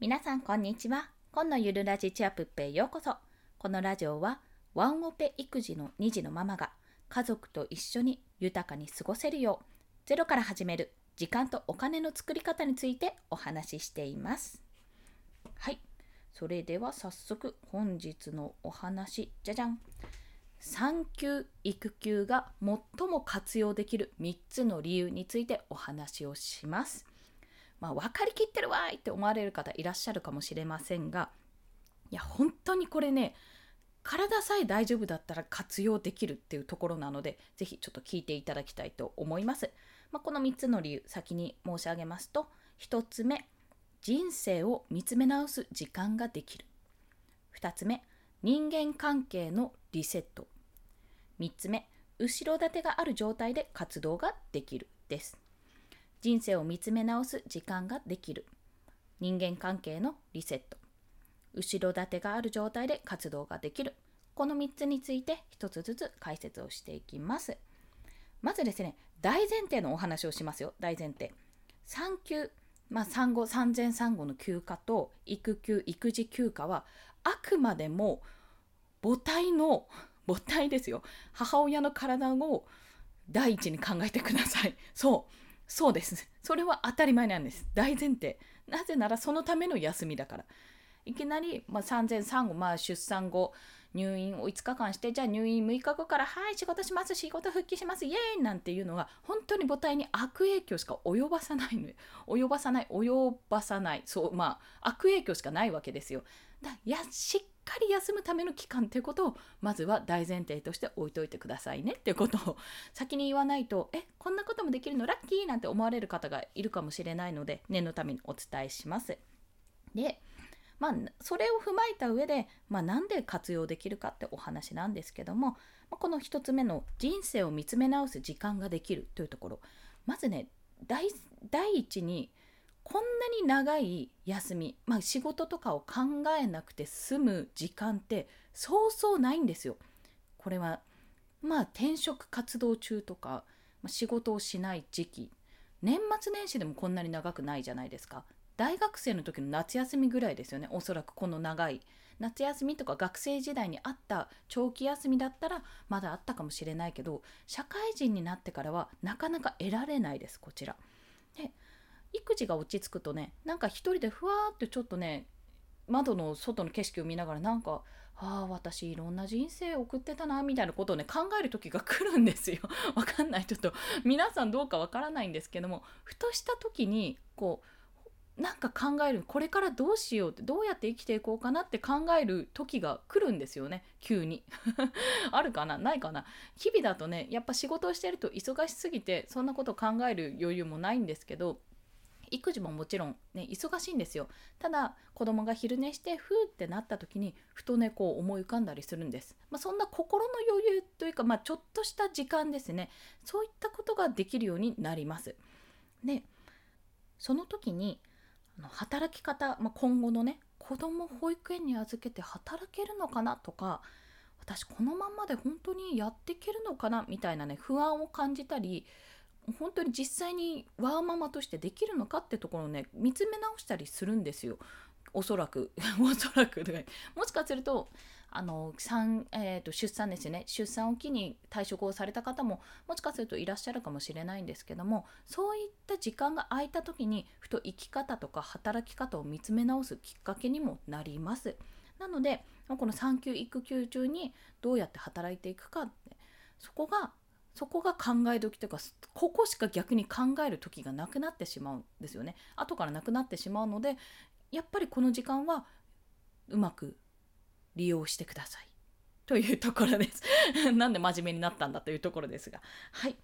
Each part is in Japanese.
皆さんこんにちは。今のゆるラジチアプッペへようこそ。このラジオはワンオペ育児の2児のママが家族と一緒に豊かに過ごせるようゼロから始める時間とお金の作り方についてお話ししています。はい。それでは早速本日のお話じゃじゃん。産休育休が最も活用できる3つの理由についてお話をします。まあ、分かりきってるわーいって思われる方いらっしゃるかもしれませんがいや本当にこれね体さえ大丈夫だったら活用できるっていうところなのでぜひちょっと聞いていただきたいと思います。まあ、この3つの理由先に申し上げますと1つ目人生を見つめ直す時間ができる。2つ目人間関係のリセット。3つ目後ろ盾がある状態で活動ができるです。人生を見つめ直す時間ができる。人間関係のリセット。後ろ盾がある状態で活動ができる。この3つについて1つずつ解説をしていきます。まずですね大前提のお話をしますよ。大前提。産休まあ、産後産前産後の休暇と育休育児休暇はあくまでも母体の母体ですよ。母親の体を第一に考えてください。そう。そうです。それは当たり前なんです。大前提。なぜならそのための休みだから。いきなり、まあ、産前産後、まあ、出産後入院を5日間してじゃあ入院6日後からはい仕事します仕事復帰しますイエーイなんていうのは本当に母体に悪影響しか及ばさないのよ。及ばさない及ばさない。そうまあ悪影響しかないわけですよ。だしっかり休むための期間っていうことをまずは大前提として置いといてくださいねっていうことを先に言わないとえこんなこともできるの？ラッキーなんて思われる方がいるかもしれないので念のためにお伝えします。でまあ、それを踏まえた上で、まあ、なんで活用できるかってお話なんですけども、まあ、この1つ目の人生を見つめ直す時間ができるというところ。まずね第一にこんなに長い休み、まあ、仕事とかを考えなくて済む時間ってそうそうないんですよ。これはまあ転職活動中とか、まあ、仕事をしない時期年末年始でもこんなに長くないじゃないですか。大学生の時の夏休みぐらいですよねおそらくこの長い夏休みとか学生時代にあった長期休みだったらまだあったかもしれないけど社会人になってからはなかなか得られないですこちら。で育児が落ち着くとねなんか一人でふわーってちょっとね窓の外の景色を見ながらなんかああ私いろんな人生送ってたなみたいなことをね考える時が来るんですよ。わかんない。ちょっと皆さんどうかわからないんですけどもふとした時にこうなんか考えるこれからどうしようってどうやって生きていこうかなって考える時が来るんですよね。急に。あるかな？ないかな？日々だとねやっぱ仕事をしてると忙しすぎてそんなこと考える余裕もないんですけど育児ももちろんね忙しいんですよ。ただ子供が昼寝してふーってなった時にふとねこう思い浮かんだりするんです、まあ、そんな心の余裕というか、まあ、ちょっとした時間ですね。そういったことができるようになります。でその時に働き方、まあ、今後のね子供保育園に預けて働けるのかな？とか私このまんまで本当にやっていけるのかな？みたいなね不安を感じたり本当に実際にワーママとしてできるのかってところをね見つめ直したりするんですよ。おそらく。おそらくもしかするとあの産、えー、と出産ですね。出産を機に退職をされた方ももしかするといらっしゃるかもしれないんですけどもそういった時間が空いた時にふと生き方とか働き方を見つめ直すきっかけにもなります。なのでこの産休育休中にどうやって働いていくかってそこがそこが考え時というかここしか逆に考える時がなくなってしまうんですよね。後からなくなってしまうのでやっぱりこの時間はうまく利用してください。というところです。なんで真面目になったんだというところですが。はい。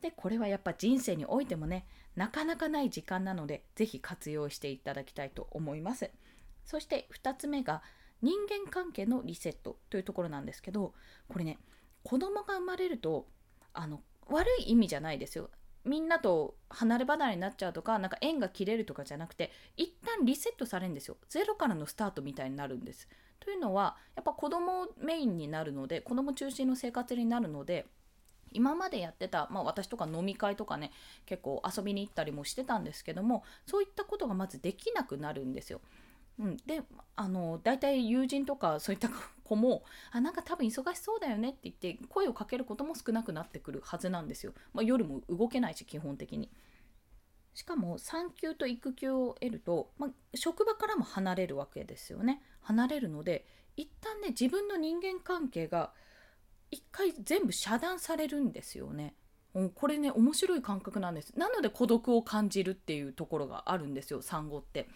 でこれはやっぱ人生においてもねなかなかない時間なので是非活用していただきたいと思います。そして2つ目が人間関係のリセットというところなんですけどこれね子供が生まれるとあの悪い意味じゃないですよ。みんなと離れ離れになっちゃうとかなんか縁が切れるとかじゃなくて一旦リセットされるんですよ。ゼロからのスタートみたいになるんです。というのはやっぱ子供メインになるので子供中心の生活になるので今までやってた、まあ、私とか飲み会とかね結構遊びに行ったりもしてたんですけどもそういったことがまずできなくなるんですよ。うん、であの大体友人とかそういった子もあなんか多分忙しそうだよねって言って声をかけることも少なくなってくるはずなんですよ、まあ、夜も動けないし基本的に。しかも産休と育休を得ると、まあ、職場からも離れるわけですよね。離れるので一旦ね自分の人間関係が一回全部遮断されるんですよね。これね面白い感覚なんです。なので孤独を感じるっていうところがあるんですよ産後って。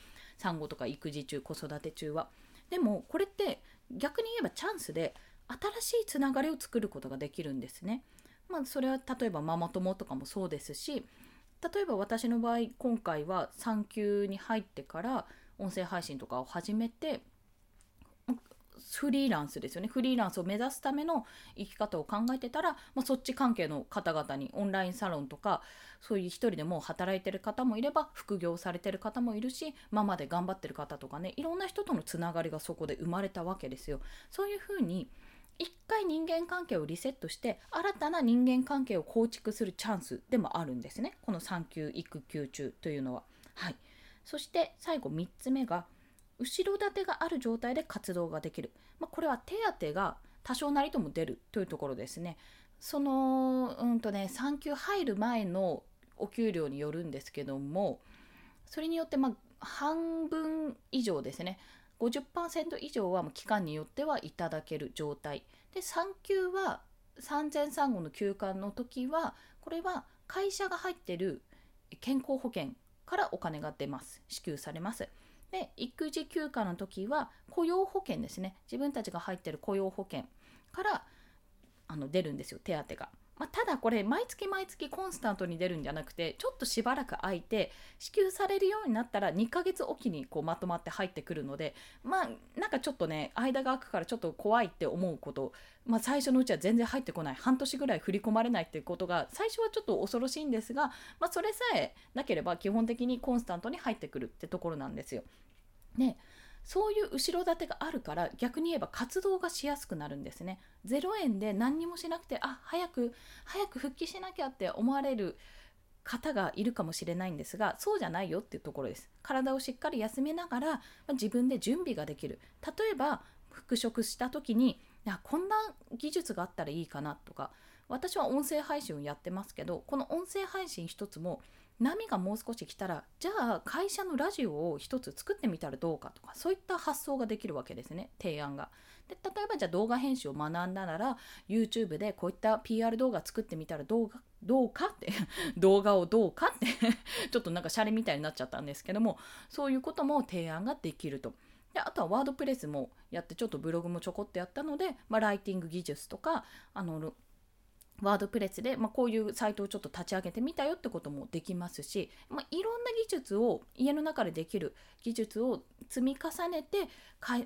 産後とか育児中子育て中は。でもこれって逆に言えばチャンスで新しいつながりを作ることができるんですね。まあそれは例えばママ友とかもそうですし例えば私の場合今回は産休に入ってから音声配信とかを始めてフリーランスですよねフリーランスを目指すための生き方を考えてたら、まあ、そっち関係の方々にオンラインサロンとかそういう一人でもう働いてる方もいれば副業されてる方もいるしママで頑張ってる方とかねいろんな人とのつながりがそこで生まれたわけですよ。そういうふうに一回人間関係をリセットして新たな人間関係を構築するチャンスでもあるんですねこの産休育休中というのは。はい、そして最後3つ目が後ろ盾がある状態で活動ができる、まあ、これは手当が多少なりとも出るというところですね。そのうんとね産休入る前のお給料によるんですけどもそれによってまあ半分以上ですね。50%以上は期間によってはいただける状態。で産休は産前産後の休暇の時はこれは会社が入ってる健康保険からお金が出ます。支給されます。で育児休暇の時は雇用保険ですね自分たちが入ってる雇用保険からあの出るんですよ手当が。まあ、ただこれ毎月毎月コンスタントに出るんじゃなくてちょっとしばらく空いて支給されるようになったら2ヶ月おきにこうまとまって入ってくるのでまあなんかちょっとね間が空くからちょっと怖いって思うこと、まあ、最初のうちは全然入ってこない半年ぐらい振り込まれないっていうことが最初はちょっと恐ろしいんですが、まあ、それさえなければ基本的にコンスタントに入ってくるってところなんですよ。ねそういう後ろ盾があるから逆に言えば活動がしやすくなるんですね。0円で何にもしなくてあ早く早く復帰しなきゃって思われる方がいるかもしれないんですがそうじゃないよっていうところです。体をしっかり休めながら、まあ、自分で準備ができる。例えば復職した時にこんな技術があったらいいかなとか私は音声配信をやってますけどこの音声配信一つも波がもう少し来たらじゃあ会社のラジオを一つ作ってみたらどうかとかそういった発想ができるわけですね提案が。で例えばじゃあ動画編集を学んだなら YouTube でこういった PR 動画作ってみたらどうかどうかって 動画をどうかって ちょっとなんかシャレみたいになっちゃったんですけどもそういうことも提案ができると。であとはワードプレスもやってちょっとブログもちょこっとやったので、まあ、ライティング技術とかあのワードプレスで、まあ、こういうサイトをちょっと立ち上げてみたよってこともできますし、まあ、いろんな技術を家の中でできる技術を積み重ねて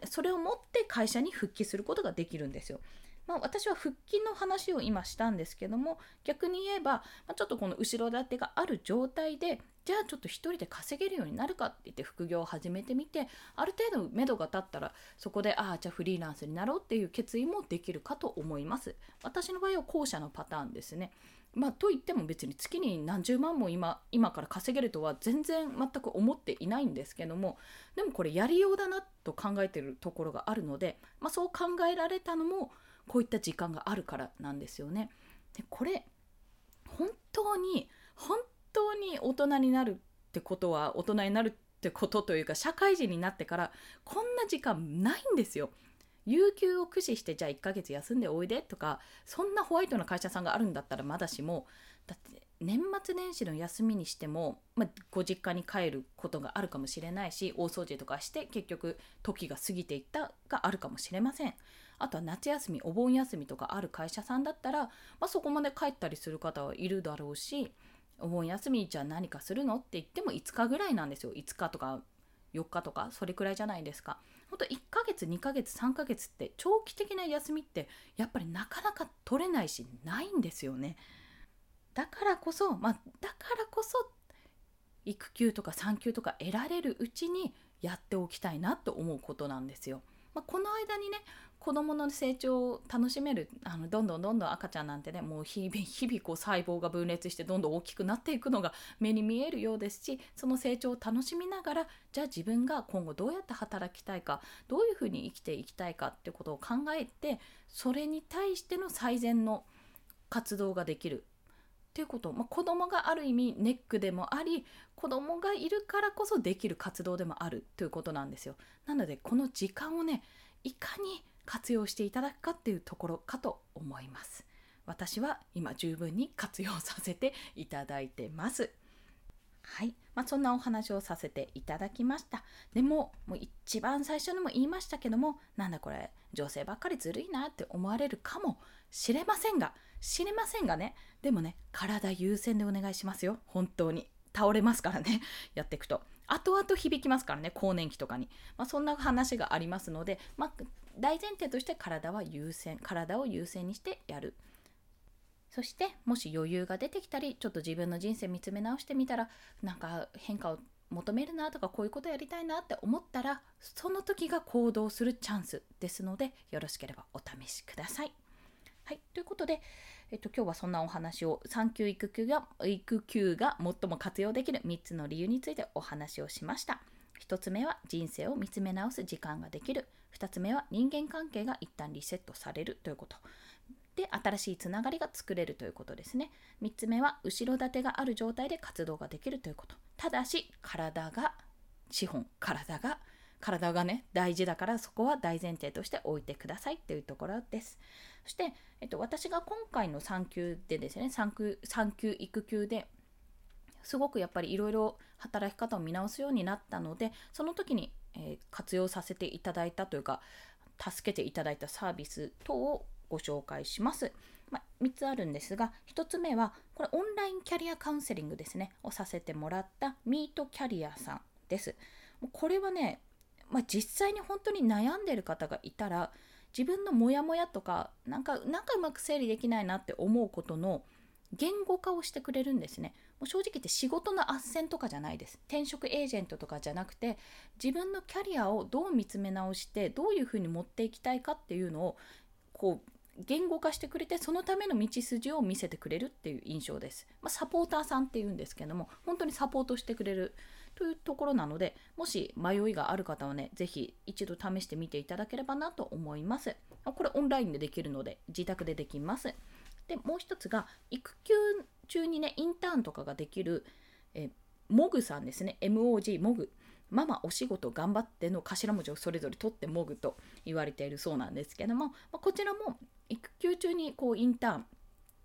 それを持って会社に復帰することができるんですよ。まあ、私は復帰の話を今したんですけども逆に言えば、まあ、ちょっとこの後ろ盾がある状態でじゃあちょっと1人で稼げるようになるかって言って副業を始めてみてある程度目処が立ったらそこでああじゃあフリーランスになろうっていう決意もできるかと思います。私の場合は後者のパターンですね。まあ、といっても別に月に何十万も今今から稼げるとは全然全く思っていないんですけどもでもこれやりようだなと考えてるところがあるので、まあ、そう考えられたのもこういった時間があるからなんですよね。でこれ本当に本当に大人になるってことは大人になるってことというか社会人になってからこんな時間ないんですよ。有給を駆使してじゃあ1ヶ月休んでおいでとかそんなホワイトな会社さんがあるんだったらまだしもだって年末年始の休みにしても、まあ、ご実家に帰ることがあるかもしれないし大掃除とかして結局時が過ぎていったがあるかもしれません。あとは夏休みお盆休みとかある会社さんだったら、まあ、そこまで帰ったりする方はいるだろうしお盆休みじゃあ何かするのって言っても5日ぐらいなんですよ5日とか4日とかそれくらいじゃないですか。ほんと1ヶ月2ヶ月3ヶ月って長期的な休みってやっぱりなかなか取れないしないんですよね。だからこそまあだからこそ育休とか産休とか得られるうちにやっておきたいなと思うことなんですよ。まあ、この間にね子どもの成長を楽しめるあのどんどんどんどん赤ちゃんなんてねもう日々日々こう細胞が分裂してどんどん大きくなっていくのが目に見えるようですしその成長を楽しみながらじゃあ自分が今後どうやって働きたいかどういうふうに生きていきたいかってことを考えてそれに対しての最善の活動ができるっていうこと、まあ、子供がある意味ネックでもあり子供がいるからこそできる活動でもあるということなんですよ。なのでこの時間をねいかに活用していただくかっていうところかと思います。私は今十分に活用させていただいてます。はい、まあ、そんなお話をさせていただきました。でも、もう一番最初にも言いましたけども、なんだこれ、女性ばっかりずるいなって思われるかもしれませんが、知れませんがね、でもね、体優先でお願いしますよ。本当に。倒れますからね、やっていくと。後々響きますからね、更年期とかに。まあ、そんな話がありますので、まあ、大前提として体は優先、体を優先にしてやる。そしてもし余裕が出てきたりちょっと自分の人生見つめ直してみたらなんか変化を求めるなとかこういうことやりたいなって思ったらその時が行動するチャンスですのでよろしければお試しください。はい、ということで、えっと、今日はそんなお話を産休育休が育休が最も活用できる3つの理由についてお話をしました。1つ目は人生を見つめ直す時間ができる。2つ目は人間関係が一旦リセットされるということ。で新しいつながりが作れるということですね3つ目は後ろ盾がある状態で活動ができるということただし体が資本体が体がね大事だからそこは大前提として置いてくださいというところですそして、えっと、私が今回の産休でですね産休産休育休ですごくやっぱりいろいろ働き方を見直すようになったのでその時に、えー、活用させていただいたというか助けていただいたサービス等をご紹介します。まあ、3つあるんですが、1つ目は、これオンラインキャリアカウンセリングですね、をさせてもらったミートキャリアさんです。これはね、まあ、実際に本当に悩んでる方がいたら、自分のモヤモヤとか、なんか、なんかうまく整理できないなって思うことの言語化をしてくれるんですね。もう正直言って仕事の斡旋とかじゃないです。転職エージェントとかじゃなくて、自分のキャリアをどう見つめ直して、どういうふうに持っていきたいかっていうのを、こう、言語化してくれてそのための道筋を見せてくれるっていう印象です、まあ、サポーターさんっていうんですけども本当にサポートしてくれるというところなのでもし迷いがある方はね是非一度試してみていただければなと思います。これオンラインでできるので自宅でできます。でもう一つが育休中にねインターンとかができるえモグさんですね。MOG モグ。ママお仕事頑張っての頭文字をそれぞれ取ってモグと言われているそうなんですけども、まこちらも育休中にこうインターン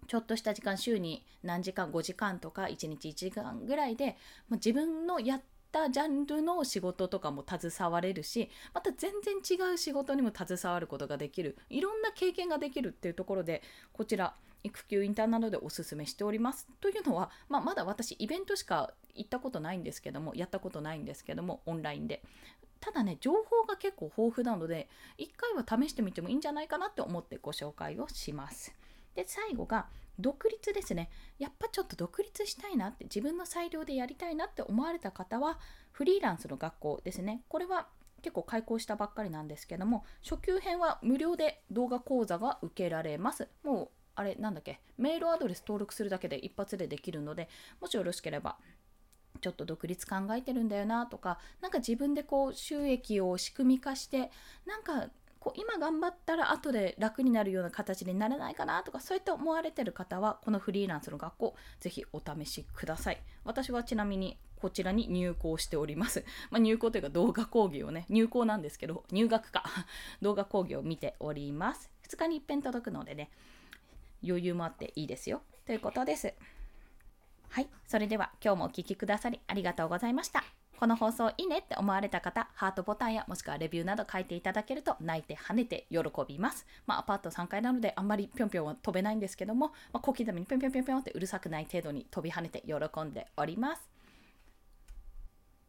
ちょっとした時間週に何時間5時間とか1日1時間ぐらいで、自分のやったジャンルの仕事とかも携われるしまた全然違う仕事にも携わることができるいろんな経験ができるっていうところでこちら育休インターンなどでおすすめしております。というのは、まあ、まだ私イベントしか行ったことないんですけどもやったことないんですけどもオンラインで。ただね情報が結構豊富なので1回は試してみてもいいんじゃないかなって思ってご紹介をします。で最後が独立ですね。やっぱちょっと独立したいなって自分の裁量でやりたいなって思われた方はフリーランスの学校ですね。これは結構開講したばっかりなんですけども初級編は無料で動画講座が受けられます。もうあれなんだっけメールアドレス登録するだけで一発でできるのでもしよろしければちょっと独立考えてるんだよなとか何か自分でこう収益を仕組み化してなんかこう今頑張ったら後で楽になるような形にならないかなとかそういった思われてる方はこのフリーランスの学校ぜひお試しください私はちなみにこちらに入校しております。まあ、入校というか動画講義をね、入校なんですけど、入学か 動画講義を見ております。2日に一遍届くのでね、余裕もあっていいですよ。ということです。はい。それでは今日もお聴きくださりありがとうございました。この放送いいねって思われた方、ハートボタンやもしくはレビューなど書いていただけると泣いて跳ねて喜びます。まあ、アパート3階なのであんまりぴょんぴょんは飛べないんですけども、まあ、小刻みにぴょんぴょんぴょんぴょんってうるさくない程度に飛び跳ねて喜んでおります。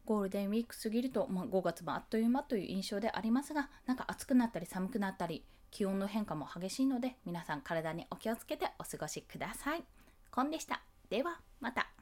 ゴールデンウィーク過ぎると、まあ、5月もあっという間という印象でありますが、なんか暑くなったり寒くなったり、気温の変化も激しいので、皆さん体にお気をつけてお過ごしください。コンでした。では、また。